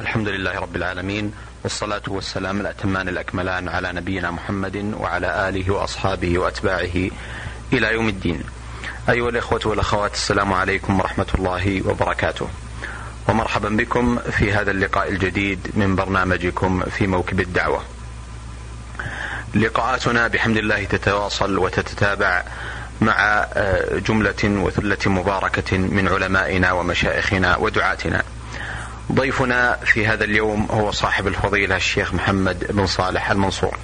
الحمد لله رب العالمين والصلاة والسلام الأتمان الأكملان على نبينا محمد وعلى آله وأصحابه وأتباعه إلى يوم الدين. أيها الإخوة والأخوات السلام عليكم ورحمة الله وبركاته. ومرحبا بكم في هذا اللقاء الجديد من برنامجكم في موكب الدعوة. لقاءاتنا بحمد الله تتواصل وتتتابع مع جملة وثلة مباركة من علمائنا ومشايخنا ودعاتنا. ضيفنا في هذا اليوم هو صاحب الفضيلة الشيخ محمد بن صالح المنصور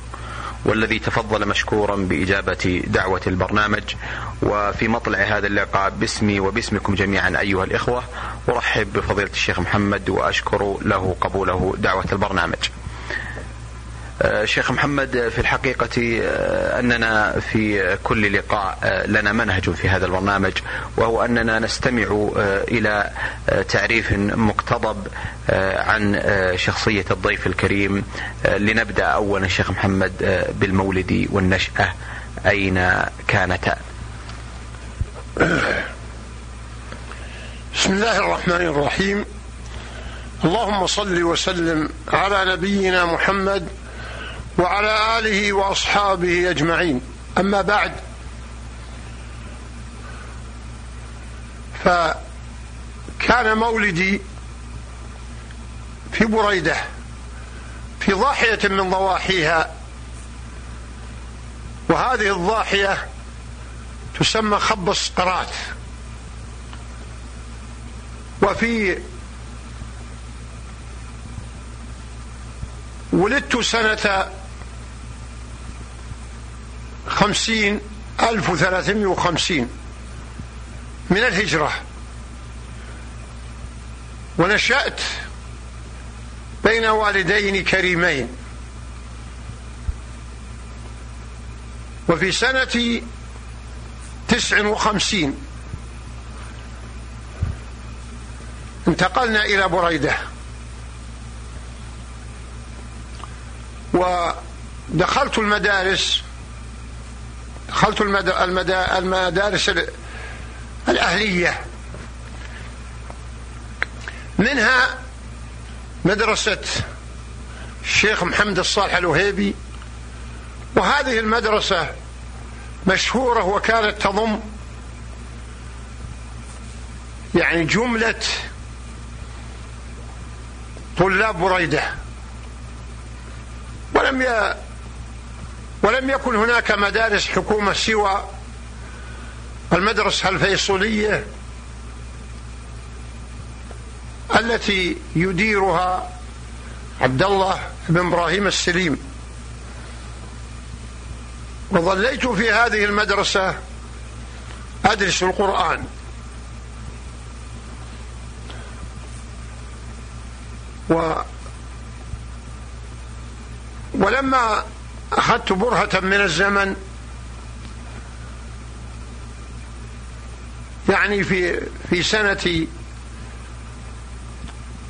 والذي تفضل مشكورا بإجابة دعوة البرنامج. وفي مطلع هذا اللقاء باسمي وباسمكم جميعا أيها الإخوة أرحب بفضيلة الشيخ محمد وأشكر له قبوله دعوة البرنامج. شيخ محمد في الحقيقة أننا في كل لقاء لنا منهج في هذا البرنامج وهو أننا نستمع إلى تعريف مقتضب عن شخصية الضيف الكريم لنبدأ أولا شيخ محمد بالمولد والنشأة أين كانتا؟ بسم الله الرحمن الرحيم. اللهم صل وسلم على نبينا محمد وعلى آله وأصحابه أجمعين. أما بعد فكان مولدي في بريدة في ضاحية من ضواحيها. وهذه الضاحية تسمى خب السقرات وفي ولدت سنة خمسين ألف وثلاثمائة وخمسين من الهجرة. ونشأت بين والدين كريمين. وفي سنة تسع وخمسين انتقلنا إلى بريدة. ودخلت المدارس دخلت المدارس الأهلية منها مدرسة الشيخ محمد الصالح الوهيبي وهذه المدرسة مشهورة وكانت تضم يعني جملة طلاب بريدة ولم. ولم يكن هناك مدارس حكومة سوى المدرسة الفيصلية التي يديرها عبد الله بن إبراهيم السليم. وظليت في هذه المدرسة أدرس القرآن. و ولما أخذت برهة من الزمن. يعني في في سنة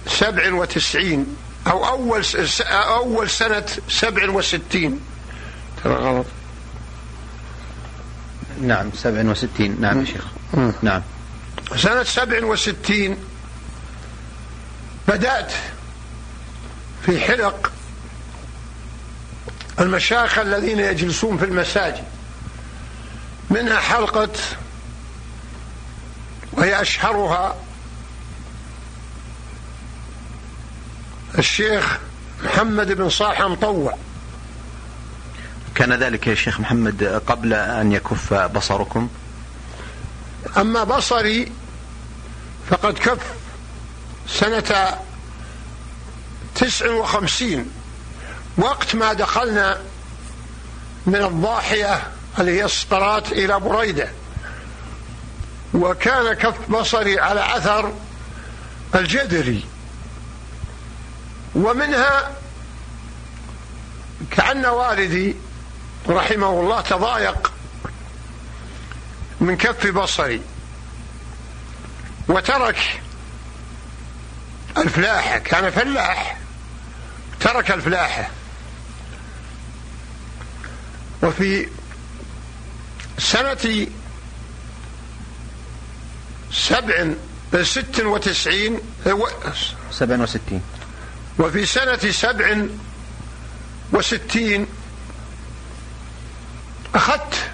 سبع وتسعين أو أول أول سنة سبع وستين. ترى غلط. نعم سبع وستين. نعم يا شيخ. نعم. سنة سبع وستين بدأت في حلق المشايخ الذين يجلسون في المساجد. منها حلقة وهي أشهرها الشيخ محمد بن صالح مطوع. كان ذلك يا شيخ محمد قبل أن يكف بصركم؟ أما بصري فقد كف سنة تسع وخمسين. وقت ما دخلنا من الضاحية اللي هي السطرات إلى بريدة. وكان كف بصري على أثر الجدري. ومنها كأن والدي رحمه الله تضايق من كف بصري. وترك الفلاحة كان فلاح ترك الفلاحة. وفي سنة سبع ست وتسعين سبع وستين. وفي سنة سبع وستين أخذت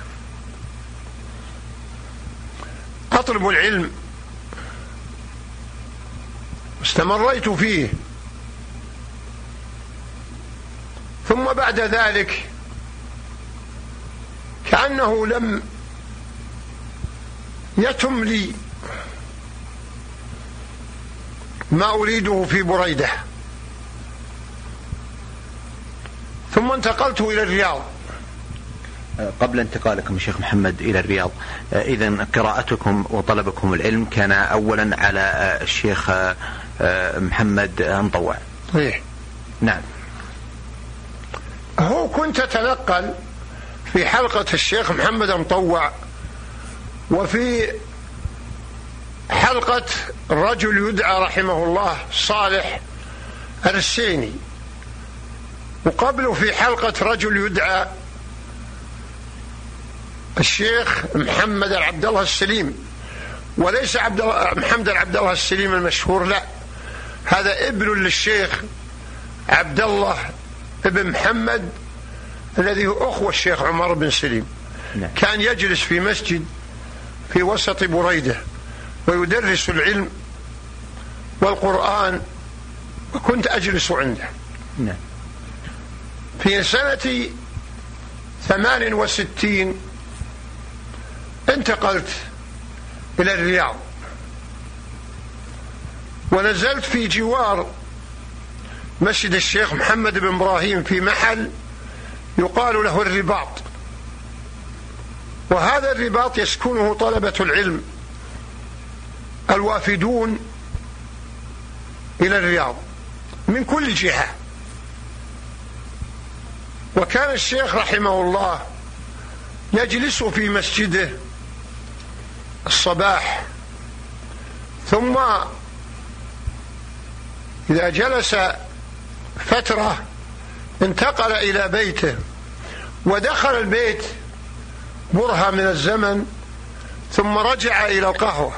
أطلب العلم استمريت فيه. ثم بعد ذلك كأنه لم يتم لي ما أريده في بريدة. ثم انتقلت إلى الرياض. قبل انتقالكم شيخ محمد إلى الرياض اذا قراءتكم وطلبكم العلم كان اولا على الشيخ محمد مطوع صحيح. نعم. هو كنت أتنقل في حلقة الشيخ محمد مطوع وفي حلقة رجل يدعى رحمه الله صالح الرسيني. وقبله في حلقة رجل يدعى الشيخ محمد العبد الله السليم. وليس عبد محمد العبد الله السليم المشهور لا. هذا ابن للشيخ عبد الله ابن محمد الذي هو اخو الشيخ عمر بن سليم نعم. كان يجلس في مسجد في وسط بريدة ويدرس العلم والقرآن وكنت أجلس عنده نعم. في سنة ثمان وستين انتقلت إلى الرياض ونزلت في جوار مسجد الشيخ محمد بن إبراهيم في محل يقال له الرباط. وهذا الرباط يسكنه طلبة العلم الوافدون إلى الرياض من كل جهة. وكان الشيخ رحمه الله يجلس في مسجده الصباح ثم إذا جلس فترة انتقل إلى بيته ودخل البيت برهة من الزمن ثم رجع إلى القهوة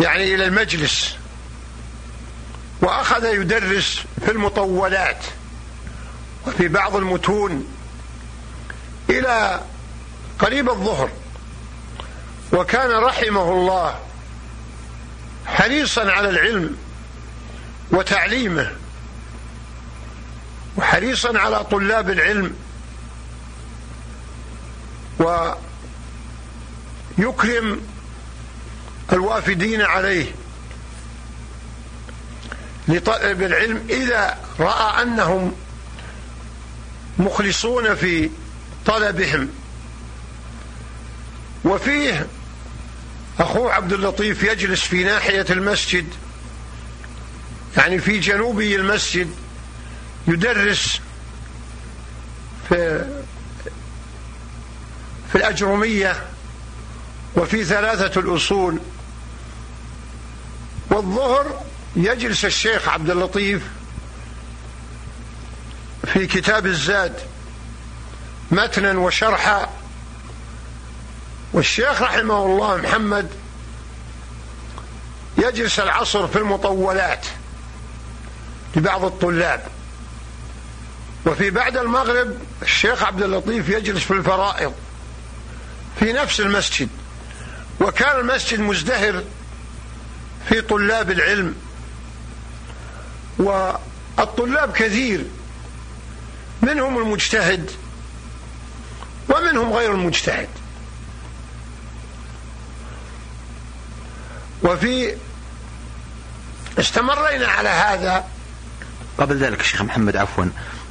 يعني إلى المجلس وأخذ يدرس في المطولات وفي بعض المتون إلى قريب الظهر وكان رحمه الله حريصا على العلم وتعليمه. وحريصا على طلاب العلم. ويكرم الوافدين عليه لطلب العلم إذا رأى أنهم مخلصون في طلبهم. وفيه أخوه عبد اللطيف يجلس في ناحية المسجد يعني في جنوبي المسجد يدرس في في الأجرمية وفي ثلاثة الأصول. والظهر يجلس الشيخ عبد اللطيف في كتاب الزاد متنا وشرحا. والشيخ رحمه الله محمد يجلس العصر في المطولات لبعض الطلاب. وفي بعد المغرب الشيخ عبد اللطيف يجلس في الفرائض في نفس المسجد. وكان المسجد مزدهر في طلاب العلم. والطلاب كثير. منهم المجتهد ومنهم غير المجتهد. وفي استمرينا على هذا. قبل ذلك شيخ محمد عفوا.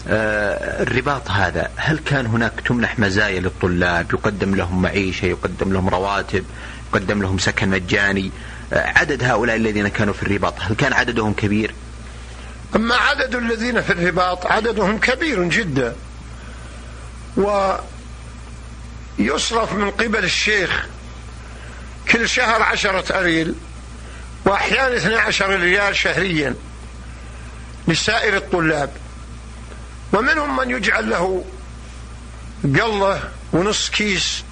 الرباط هذا هل كان هناك تمنح مزايا للطلاب؟ يقدم لهم معيشة يقدم لهم رواتب يقدم لهم سكن مجاني. آه عدد هؤلاء الذين كانوا في الرباط هل كان عددهم كبير؟ أما عدد الذين في الرباط عددهم كبير جدا. ويصرف من قبل الشيخ كل شهر عشرة أريل وأحيانا 12 ريال شهريا لسائر الطلاب. ومنهم من يجعل له قلة ونص كيس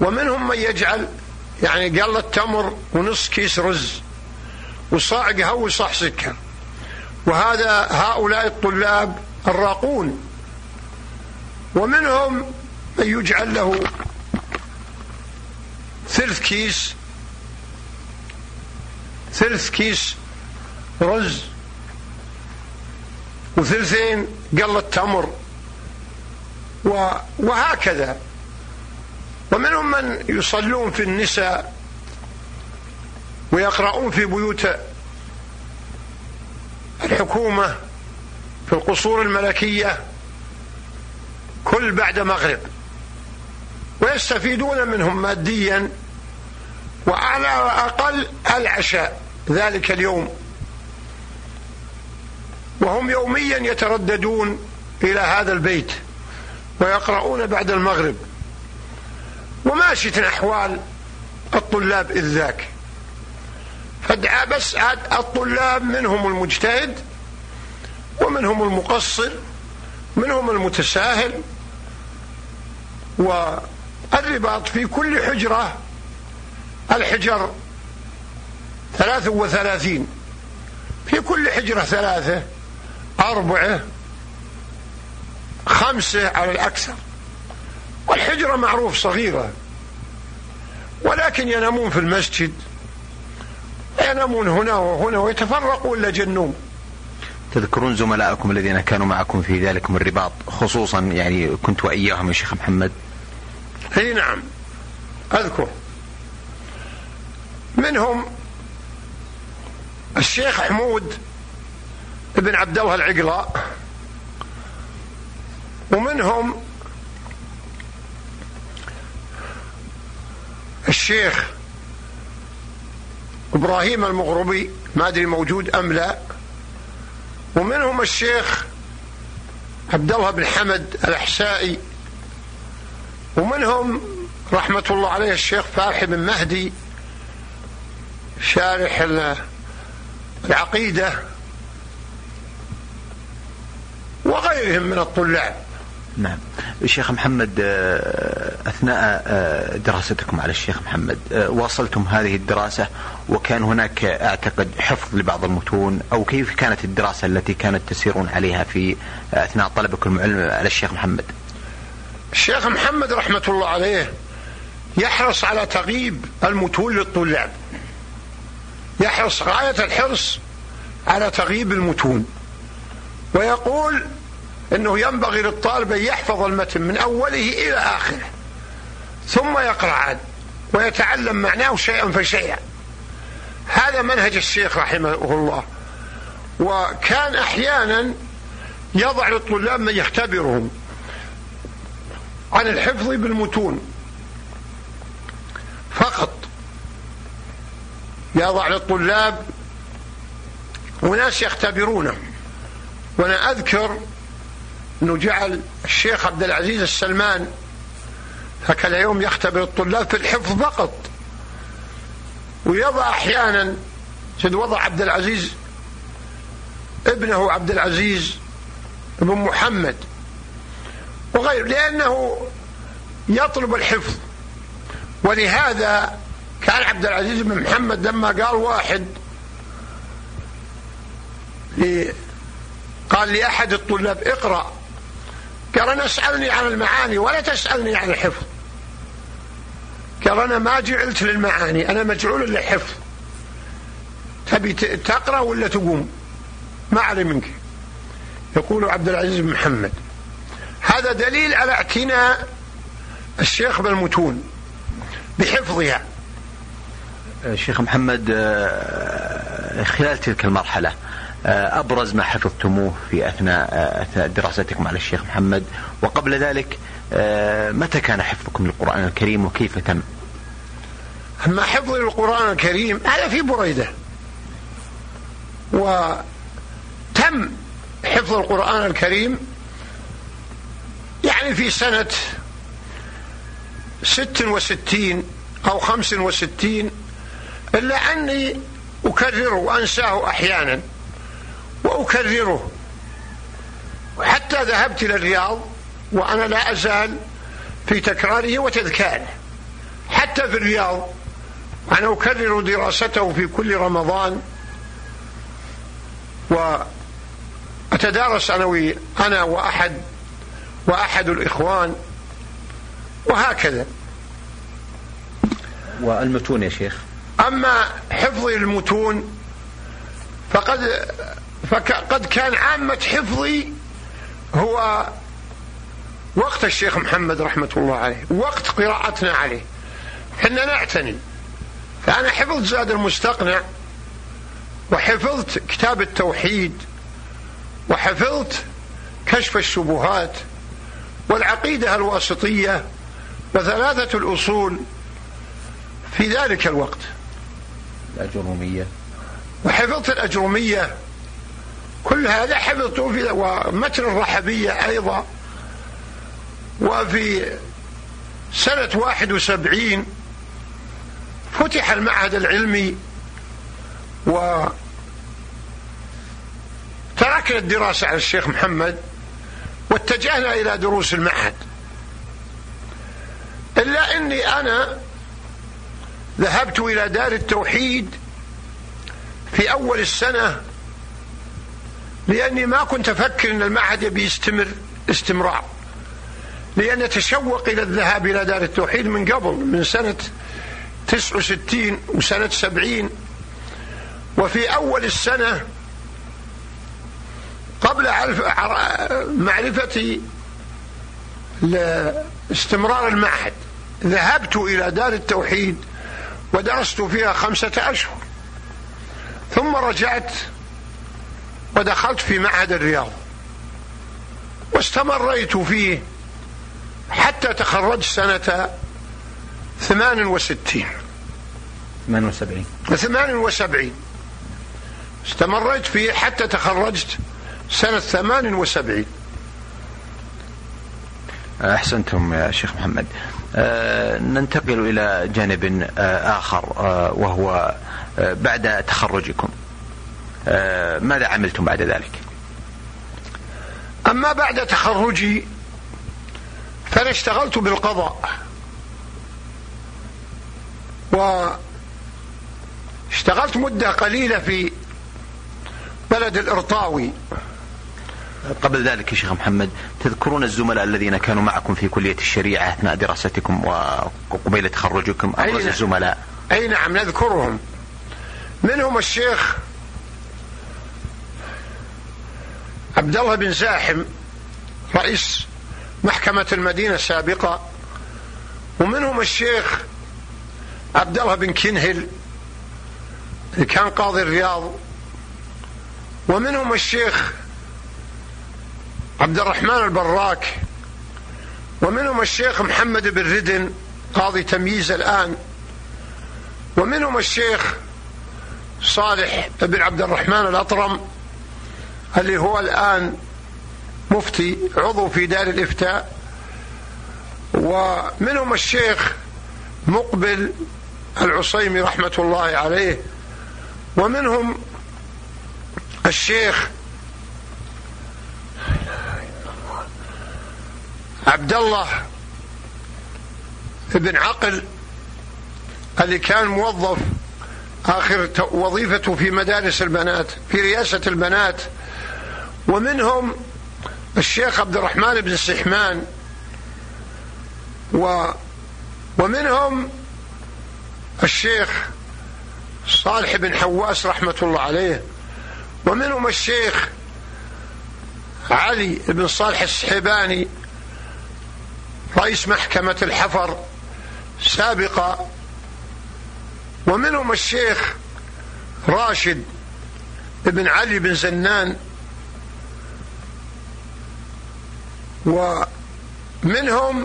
ومنهم من يجعل يعني قلة تمر ونص كيس رز. وصاع قهوة وصاع سكر. وهذا هؤلاء الطلاب الراقون. ومنهم من يجعل له ثلث كيس ثلث كيس رز. وثلثين قلة تمر وهكذا. ومنهم من يصلون في النساء ويقرؤون في بيوت الحكومة في القصور الملكية كل بعد مغرب. ويستفيدون منهم ماديا وعلى أقل العشاء ذلك اليوم. وهم يوميا يترددون إلى هذا البيت ويقرؤون بعد المغرب. وماشية أحوال الطلاب إذ ذاك. فادعى بس الطلاب منهم المجتهد ومنهم المقصر منهم المتساهل والرباط في كل حجرة الحجر ثلاث وثلاثين. في كل حجرة ثلاثة أربعة خمسة على الأكثر. والحجرة معروف صغيرة ولكن ينامون في المسجد ينامون هنا وهنا ويتفرقون لجنوم تذكرون زملائكم الذين كانوا معكم في ذلكم الرباط خصوصا يعني كنت وإياهم يا شيخ محمد؟ إي نعم أذكر. منهم الشيخ حمود بن عبد الله العقلاء ومنهم الشيخ إبراهيم المغربي ما أدري موجود أم لا. ومنهم الشيخ عبد الله بن حمد الأحسائي. ومنهم رحمة الله عليه الشيخ فارح بن مهدي شارح العقيدة. وغيرهم من الطلاب. نعم. الشيخ محمد آه، أثناء آه، دراستكم على الشيخ محمد آه، واصلتم هذه الدراسة وكان هناك أعتقد حفظ لبعض المتون أو كيف كانت الدراسة التي كانت تسيرون عليها في أثناء طلبكم العلم على الشيخ محمد؟ الشيخ محمد رحمة الله عليه يحرص على تغييب المتون للطلاب. يحرص غاية الحرص على تغييب المتون. ويقول إنه ينبغي للطالب أن يحفظ المتن من أوله إلى آخره ثم يقرأ عاد ويتعلم معناه شيئا فشيئا. هذا منهج الشيخ رحمه الله. وكان أحيانا يضع للطلاب من يختبرهم عن الحفظ بالمتون. فقط يضع للطلاب وناس يختبرونه. وأنا أذكر انه جعل الشيخ عبد العزيز السلمان ذاك اليوم يختبر الطلاب في الحفظ فقط. ويضع أحيانا سيد وضع عبد العزيز ابنه عبد العزيز بن محمد وغير لأنه يطلب الحفظ. ولهذا كان عبد العزيز بن محمد لما قال واحد قال لأحد الطلاب اقرأ. قال أنا أسألني عن المعاني ولا تسألني عن الحفظ. قال أنا ما جعلت للمعاني أنا مجعول للحفظ. تبي تقرأ ولا تقوم؟ ما علي منك. يقول عبد العزيز بن محمد هذا دليل على اعتناء الشيخ بالمتون بحفظها. الشيخ محمد آه، خلال تلك المرحلة أبرز ما حفظتموه في أثناء آه، أثناء دراستكم على الشيخ محمد. وقبل ذلك آه، متى كان حفظكم للقرآن الكريم وكيف تم؟ أما حفظ القرآن الكريم؟ هذا في بريدة. وتم حفظ القرآن الكريم يعني في سنة ست وستين أو خمس وستين إلا أني أكرره وأنساه أحيانا. وأكرره وحتى ذهبت إلى الرياض وأنا لا أزال في تكراره وتذكاره. حتى في الرياض أنا أكرر دراسته في كل رمضان. نتدارس أنا أنا وأحد وأحد الإخوان. وهكذا. والمتون يا شيخ؟ أما حفظي المتون فقد فقد كان عامة حفظي هو وقت الشيخ محمد رحمة الله عليه وقت قراءتنا عليه. حنا نعتني. فأنا حفظت زاد المستقنع وحفظت كتاب التوحيد وحفظت كشف الشبهات والعقيدة الواسطية وثلاثة الأصول في ذلك الوقت. الأجرومية. وحفظت الأجرومية كل هذا حفظته في ومتن الرحبية أيضا وفي سنة واحد وسبعين فتح المعهد العلمي و تركنا الدراسة على الشيخ محمد واتجهنا إلى دروس المعهد. إلا أني أنا ذهبت إلى دار التوحيد في أول السنة لأني ما كنت أفكر أن المعهد يبي يستمر استمرار. لأن تشوق إلى الذهاب إلى دار التوحيد من قبل من سنة 69 وسنة 70 وفي أول السنة قبل معرفتي لاستمرار المعهد ذهبت إلى دار التوحيد ودرست فيها خمسة أشهر. ثم رجعت ودخلت في معهد الرياض. واستمريت فيه حتى تخرجت سنة ثمان وستين. ثمان وسبعين. ثمان وسبعين. استمريت فيه حتى تخرجت سنة ثمان وسبعين. أحسنتم يا شيخ محمد. أه ننتقل إلى جانب أه آخر أه وهو بعد تخرجكم. ماذا عملتم بعد ذلك؟ أما بعد تخرجي فأنا اشتغلت بالقضاء. واشتغلت مدة قليلة في بلد الإرطاوي. قبل ذلك يا شيخ محمد تذكرون الزملاء الذين كانوا معكم في كلية الشريعة أثناء دراستكم وقبيل تخرجكم؟ أبرز نعم. الزملاء. أي نعم نذكرهم. منهم الشيخ عبد الله بن زاحم رئيس محكمة المدينة السابقة ومنهم الشيخ عبد الله بن كنهل اللي كان قاضي الرياض ومنهم الشيخ عبد الرحمن البراك ومنهم الشيخ محمد بن ردن قاضي تمييز الآن ومنهم الشيخ صالح بن عبد الرحمن الأطرم اللي هو الآن مفتي عضو في دار الإفتاء ومنهم الشيخ مقبل العصيمي رحمة الله عليه ومنهم الشيخ عبد الله بن عقل اللي كان موظف آخر وظيفته في مدارس البنات في رئاسة البنات. ومنهم الشيخ عبد الرحمن بن السحمان و ومنهم الشيخ صالح بن حواس رحمة الله عليه ومنهم الشيخ علي بن صالح السحباني رئيس محكمة الحفر سابقا ومنهم الشيخ راشد بن علي بن زنان ومنهم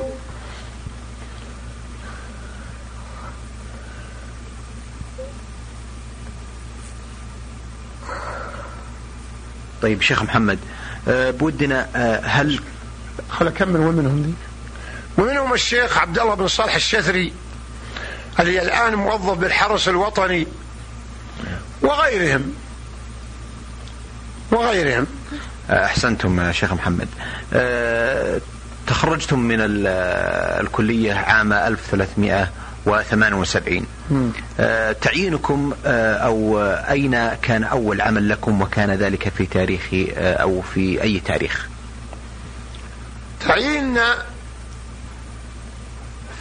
طيب شيخ محمد أه بودنا أه هل خل اكمل ومنهم دي؟ ومنهم الشيخ عبد الله بن صالح الشثري اللي الآن موظف بالحرس الوطني وغيرهم وغيرهم. أحسنتم شيخ محمد. أه تخرجتم من الكلية عام 1300 وثمان آه تعيينكم آه أو أين كان أول عمل لكم وكان ذلك في تاريخ أو في أي تاريخ؟ تعييننا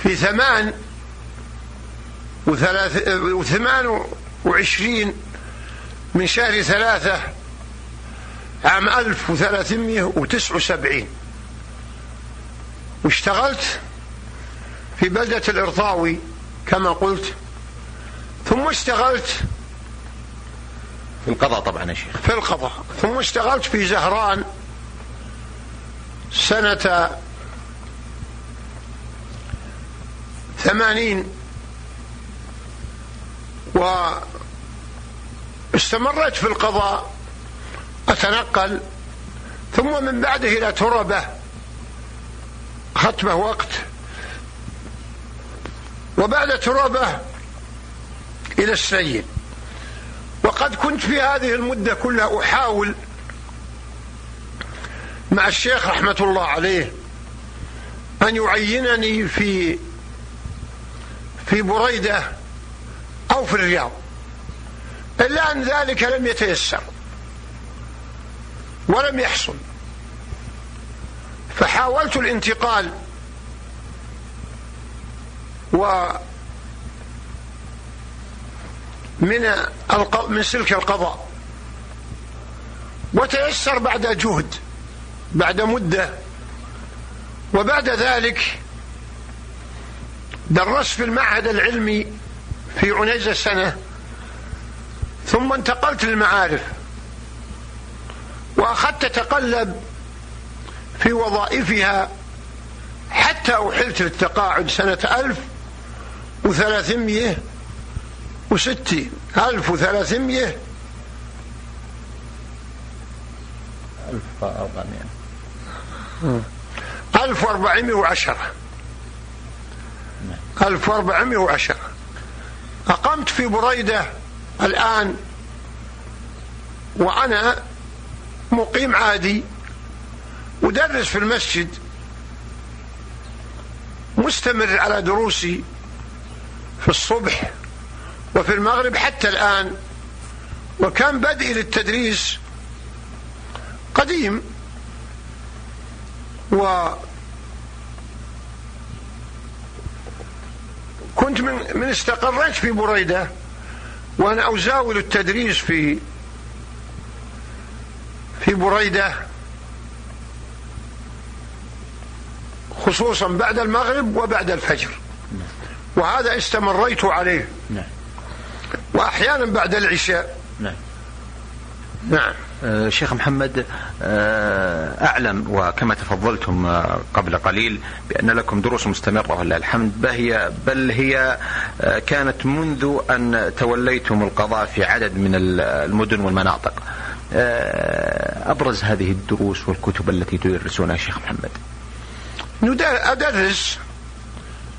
في ثمان وثلاث وثمان وعشرين من شهر ثلاثة عام ألف وثلاثمائة وتسع وسبعين. واشتغلت في بلدة الإرطاوي كما قلت ثم اشتغلت في القضاء طبعا يا شيخ. في القضاء ثم اشتغلت في زهران سنة ثمانين واستمرت في القضاء أتنقل ثم من بعده إلى تربة. ختمة وقت. وبعد تربة إلى السيد وقد كنت في هذه المدة كلها أحاول مع الشيخ رحمة الله عليه أن يعينني في في بريدة أو في الرياض. إلا أن ذلك لم يتيسر. ولم يحصل. فحاولت الانتقال و من من سلك القضاء. وتيسر بعد جهد بعد مدة. وبعد ذلك درست في المعهد العلمي في عنيزة سنة ثم انتقلت للمعارف. وأخذت أتقلب في وظائفها حتى أحلت للتقاعد سنة ألف وثلاثمية وستين ألف وثلاثمية. ألف وأربعمائة ألف وأربعمائة وعشرة. ألف وأربعمائة وعشرة. أقمت في بريدة الآن وأنا مقيم عادي أدرس في المسجد مستمر على دروسي في الصبح وفي المغرب حتى الآن. وكان بدئي للتدريس قديم. و كنت من من استقريت في بريدة وأنا أزاول التدريس في في بريدة خصوصا بعد المغرب وبعد الفجر. وهذا استمريت عليه. نعم. وأحيانا بعد العشاء. نعم. نعم. آه، شيخ محمد آه، أعلم وكما تفضلتم آه، قبل قليل بأن لكم دروس مستمرة ولله الحمد. هي, بل هي كانت منذ أن توليتم القضاء في عدد من المدن والمناطق. أبرز هذه الدروس والكتب التي تدرسونها شيخ محمد. أدرس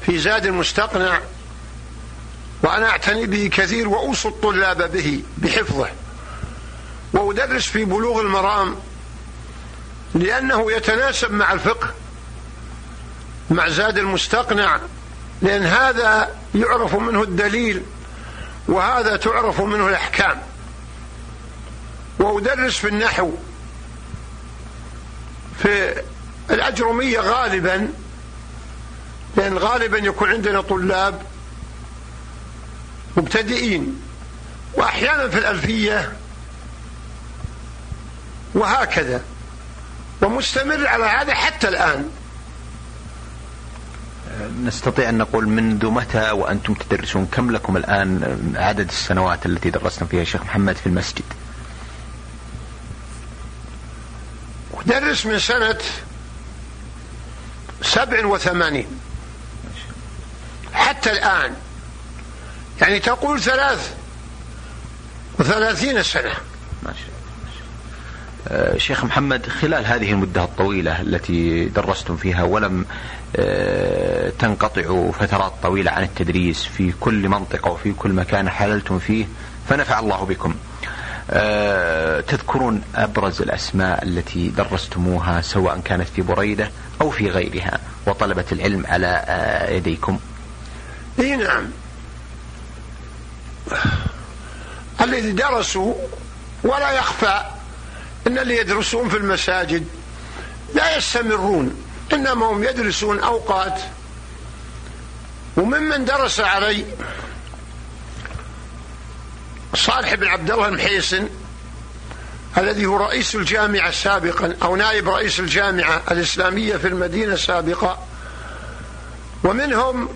في زاد المستقنع وأنا أعتني به كثير وأوصي الطلاب به بحفظه وأدرس في بلوغ المرام لأنه يتناسب مع الفقه مع زاد المستقنع لأن هذا يعرف منه الدليل وهذا تعرف منه الأحكام. وأدرس في النحو. في الأجرمية غالبا لأن غالبا يكون عندنا طلاب مبتدئين. وأحيانا في الألفية. وهكذا. ومستمر على هذا حتى الآن. نستطيع أن نقول منذ متى وأنتم تدرسون؟ كم لكم الآن عدد السنوات التي درستم فيها شيخ محمد في المسجد؟ أدرس من سنة سبع وثمانين. حتى الآن. يعني تقول ثلاث وثلاثين سنة. ما شاء آه، شيخ محمد خلال هذه المدة الطويلة التي درستم فيها ولم آه، تنقطعوا فترات طويلة عن التدريس في كل منطقة وفي كل مكان حللتم فيه فنفع الله بكم. تذكرون أبرز الأسماء التي درستموها سواء كانت في بريدة أو في غيرها وطلبة العلم على يديكم. إي نعم. الذي درسوا ولا يخفى إن اللي يدرسون في المساجد لا يستمرون إنما هم يدرسون أوقات. وممن درس علي صالح بن عبد الله المحيسن الذي هو رئيس الجامعة سابقا أو نائب رئيس الجامعة الإسلامية في المدينة سابقا ومنهم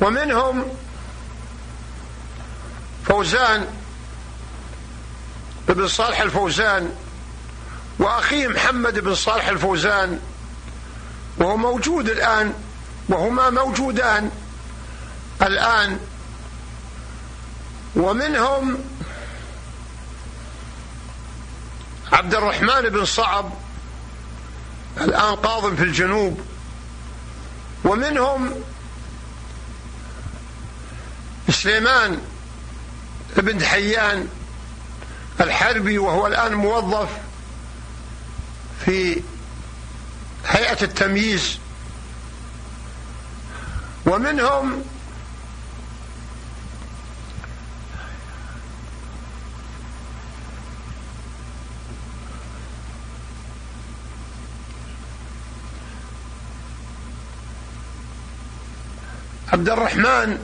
ومنهم فوزان بن صالح الفوزان واخيه محمد بن صالح الفوزان وهو موجود الآن وهما موجودان الآن. ومنهم عبد الرحمن بن صعب الآن قاض في الجنوب. ومنهم سليمان بن حيان الحربي وهو الآن موظف في هيئة التمييز. ومنهم عبد الرحمن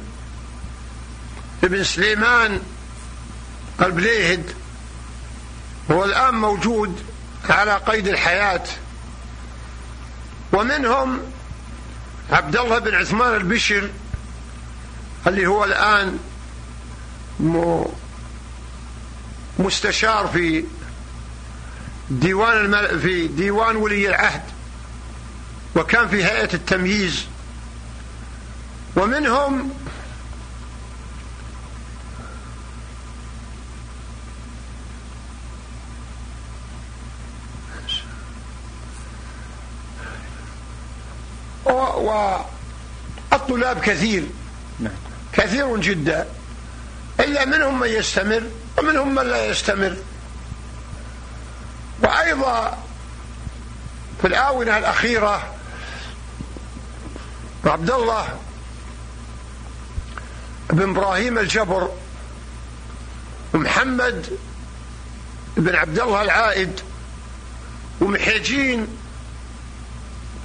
بن سليمان البليهد هو الآن موجود على قيد الحياة. ومنهم عبد الله بن عثمان البشر اللي هو الآن مستشار في ديوان المل... في ديوان ولي العهد وكان في هيئة التمييز. ومنهم والطلاب كثير. نعم. كثير جدا. إلا منهم من يستمر ومنهم من لا يستمر. وأيضا في الآونة الأخيرة عبد الله بن إبراهيم الجبر ومحمد بن عبد الله العائد ومحيجين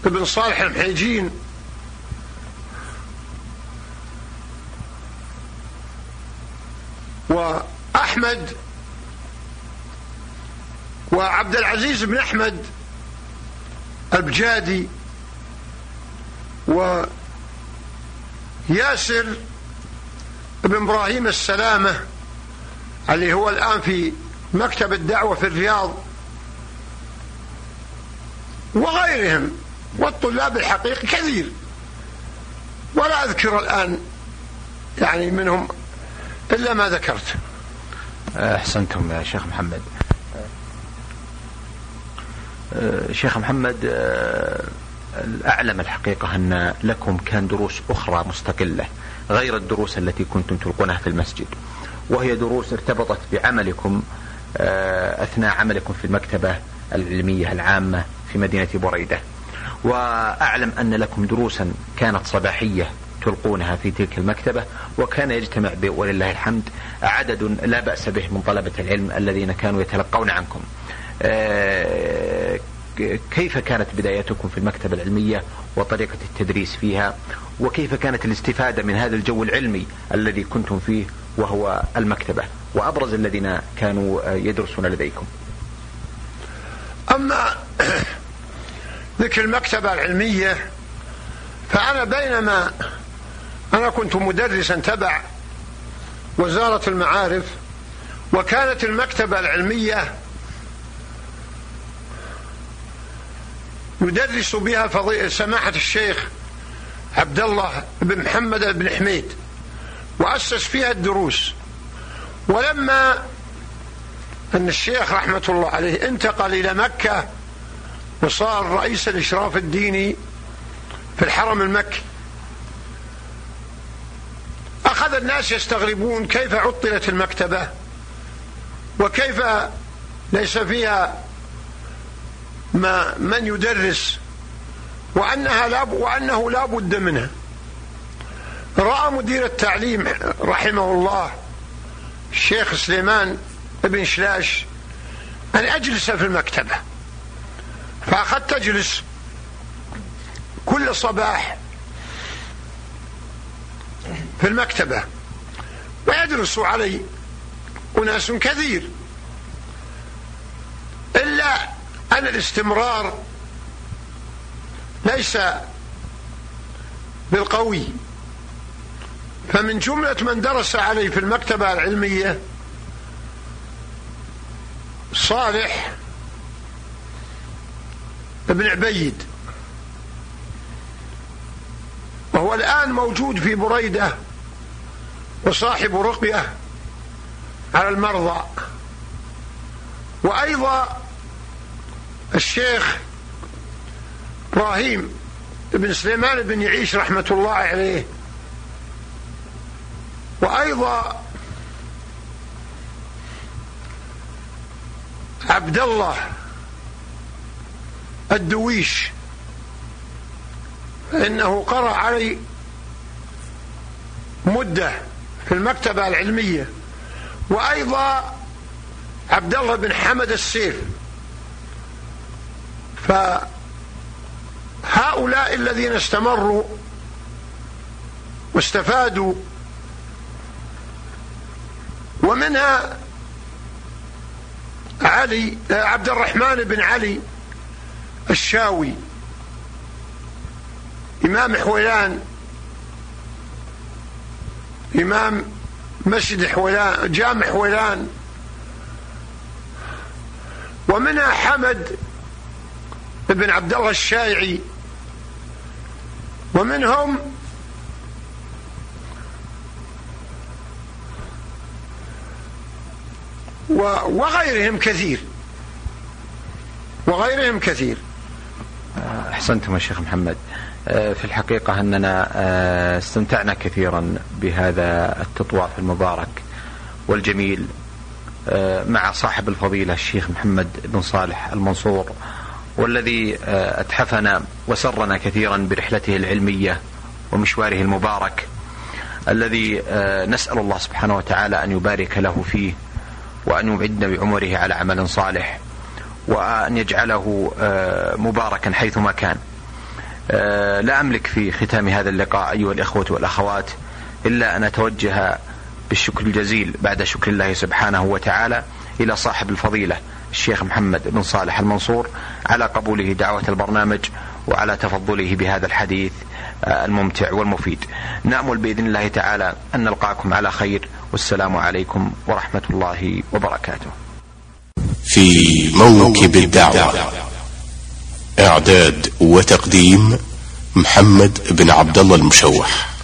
ابن صالح المحيجين وأحمد وعبد العزيز بن أحمد البجادي وياسر بن إبراهيم السلامة اللي هو الآن في مكتب الدعوة في الرياض وغيرهم والطلاب الحقيقي كثير. ولا أذكر الآن يعني منهم إلا ما ذكرت. أحسنتم يا شيخ محمد. أه، شيخ محمد أه، أعلم الحقيقة أن لكم كان دروس أخرى مستقلة غير الدروس التي كنتم تلقونها في المسجد وهي دروس ارتبطت بعملكم أثناء عملكم في المكتبة العلمية العامة في مدينة بريدة. وأعلم أن لكم دروسا كانت صباحية تلقونها في تلك المكتبة وكان يجتمع ولله الحمد عدد لا بأس به من طلبة العلم الذين كانوا يتلقون عنكم. آه، كيف كانت بدايتكم في المكتبة العلمية وطريقة التدريس فيها؟ وكيف كانت الاستفادة من هذا الجو العلمي الذي كنتم فيه وهو المكتبة؟ وأبرز الذين كانوا يدرسون لديكم. أما ذكر المكتبة العلمية فأنا بينما أنا كنت مدرسا تبع وزارة المعارف وكانت المكتبة العلمية يدرس بها سماحة الشيخ عبد الله بن محمد بن حميد وأسس فيها الدروس. ولما أن الشيخ رحمة الله عليه انتقل إلى مكة وصار رئيس الإشراف الديني في الحرم المكي أخذ الناس يستغربون كيف عطلت المكتبة وكيف ليس فيها ما من يدرس وأنها لا وأنه لا بد منها. رأى مدير التعليم رحمه الله الشيخ سليمان بن شلاش أن أجلس في المكتبة. فأخذت أجلس كل صباح في المكتبة. ويدرس علي أناس كثير. إلا أن الاستمرار ليس بالقوي. فمن جملة من درس علي في المكتبة العلمية صالح بن عبيد. وهو الآن موجود في بريدة. وصاحب رقية على المرضى. وأيضا الشيخ إبراهيم بن سليمان بن يعيش رحمة الله عليه. وأيضا عبد الله الدويش. فإنه قرأ علي مدة في المكتبة العلمية. وأيضا عبد الله بن حمد السيف. فهؤلاء الذين استمروا واستفادوا ومنها علي عبد الرحمن بن علي الشاوي إمام حويلان إمام مسجد حويلان جامع حويلان ومنها حمد بن عبد الله الشايعي. ومنهم وغيرهم كثير. وغيرهم كثير. أحسنتم يا شيخ محمد. في الحقيقة أننا آه، استمتعنا كثيرا بهذا التطواف المبارك والجميل آه، مع صاحب الفضيلة الشيخ محمد بن صالح المنصور والذي أتحفنا وسرنا كثيرا برحلته العلمية ومشواره المبارك الذي نسأل الله سبحانه وتعالى أن يبارك له فيه وأن يمعدنا بعمره على عمل صالح وأن يجعله مباركا حيثما كان. آه، لا أملك في ختام هذا اللقاء أيها الإخوة والأخوات إلا أن أتوجه بالشكر الجزيل بعد شكر الله سبحانه وتعالى إلى صاحب الفضيلة الشيخ محمد بن صالح المنصور على قبوله دعوة البرنامج وعلى تفضله بهذا الحديث آه، الممتع والمفيد. نأمل بإذن الله تعالى أن نلقاكم على خير والسلام عليكم ورحمة الله وبركاته. في موكب الدعوة. إعداد وتقديم محمد بن عبد الله المشوح.